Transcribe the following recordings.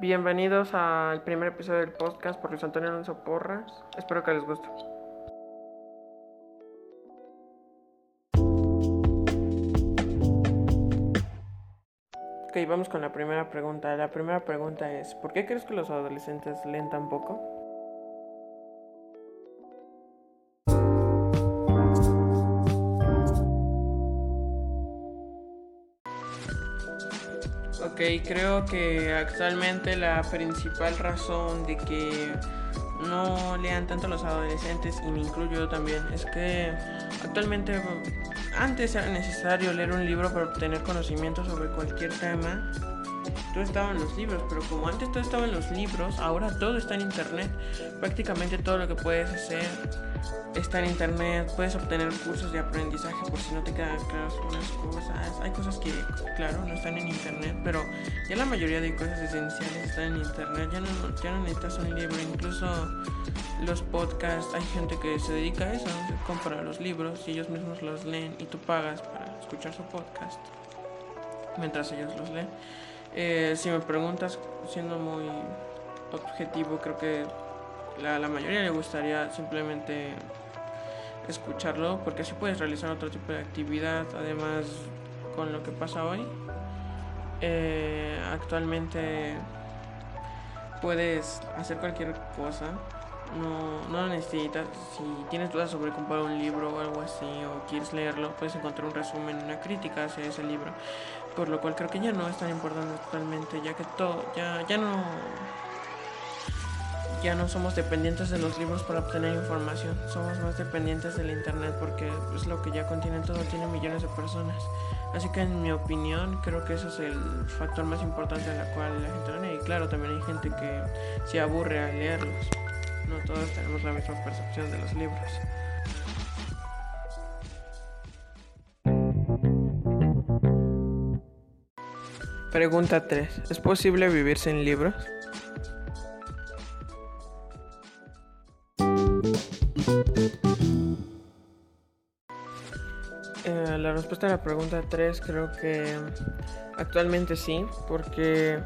Bienvenidos al primer episodio del podcast por Luis Antonio Alonso Porras. Espero que les guste. Ok, vamos con la primera pregunta. La primera pregunta es, ¿por qué crees que los adolescentes leen tan poco? Ok, creo que actualmente la principal razón de que no lean tanto los adolescentes, y me incluyo yo también, es que actualmente antes era necesario leer un libro para obtener conocimiento sobre cualquier tema. Todo estaba en los libros, pero como antes todo estaba en los libros, ahora todo está en internet. Prácticamente todo lo que puedes hacer está en internet, puedes obtener cursos de aprendizaje por si no te quedan claras unas cosas. Hay cosas que, claro, no están en internet, pero ya la mayoría de cosas esenciales están en internet. Ya no, ya no necesitas un libro, incluso los podcasts, hay gente que se dedica a eso, compra los libros y ellos mismos los leen y tú pagas para escuchar su podcast mientras ellos los leen. Eh, si me preguntas, siendo muy objetivo, creo que la, la mayoría le gustaría simplemente escucharlo porque así puedes realizar otro tipo de actividad además con lo que pasa hoy. Eh, actualmente puedes hacer cualquier cosa no, no necesitas si tienes dudas sobre comprar un libro o algo así o quieres leerlo puedes encontrar un resumen una crítica hacia ese libro por lo cual creo que ya no es tan importante actualmente ya que todo ya, ya no ya no somos dependientes de los libros para obtener información, somos más dependientes del internet porque es lo que ya contiene todo, tiene millones de personas. Así que en mi opinión creo que ese es el factor más importante en la cual la gente lee. Y claro, también hay gente que se aburre al leerlos. No todos tenemos la misma percepción de los libros. Pregunta 3. ¿Es posible vivir sin libros? Eh, la respuesta a la pregunta 3 creo que actualmente sí, porque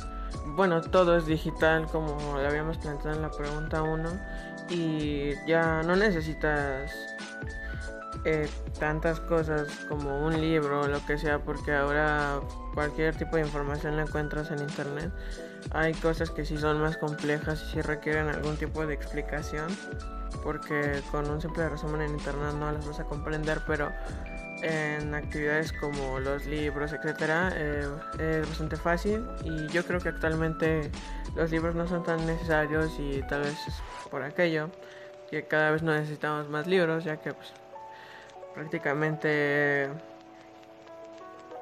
bueno, todo es digital como lo habíamos planteado en la pregunta 1 y ya no necesitas eh, tantas cosas como un libro o lo que sea porque ahora cualquier tipo de información la encuentras en internet. Hay cosas que sí son más complejas y sí requieren algún tipo de explicación porque con un simple resumen en internet no las vas a comprender, pero en actividades como los libros, etcétera, eh, es bastante fácil y yo creo que actualmente los libros no son tan necesarios y tal vez es por aquello que cada vez no necesitamos más libros, ya que pues, prácticamente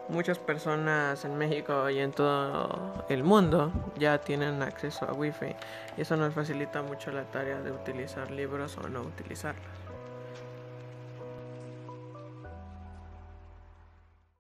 muchas personas en México y en todo el mundo ya tienen acceso a wifi y eso nos facilita mucho la tarea de utilizar libros o no utilizarlos.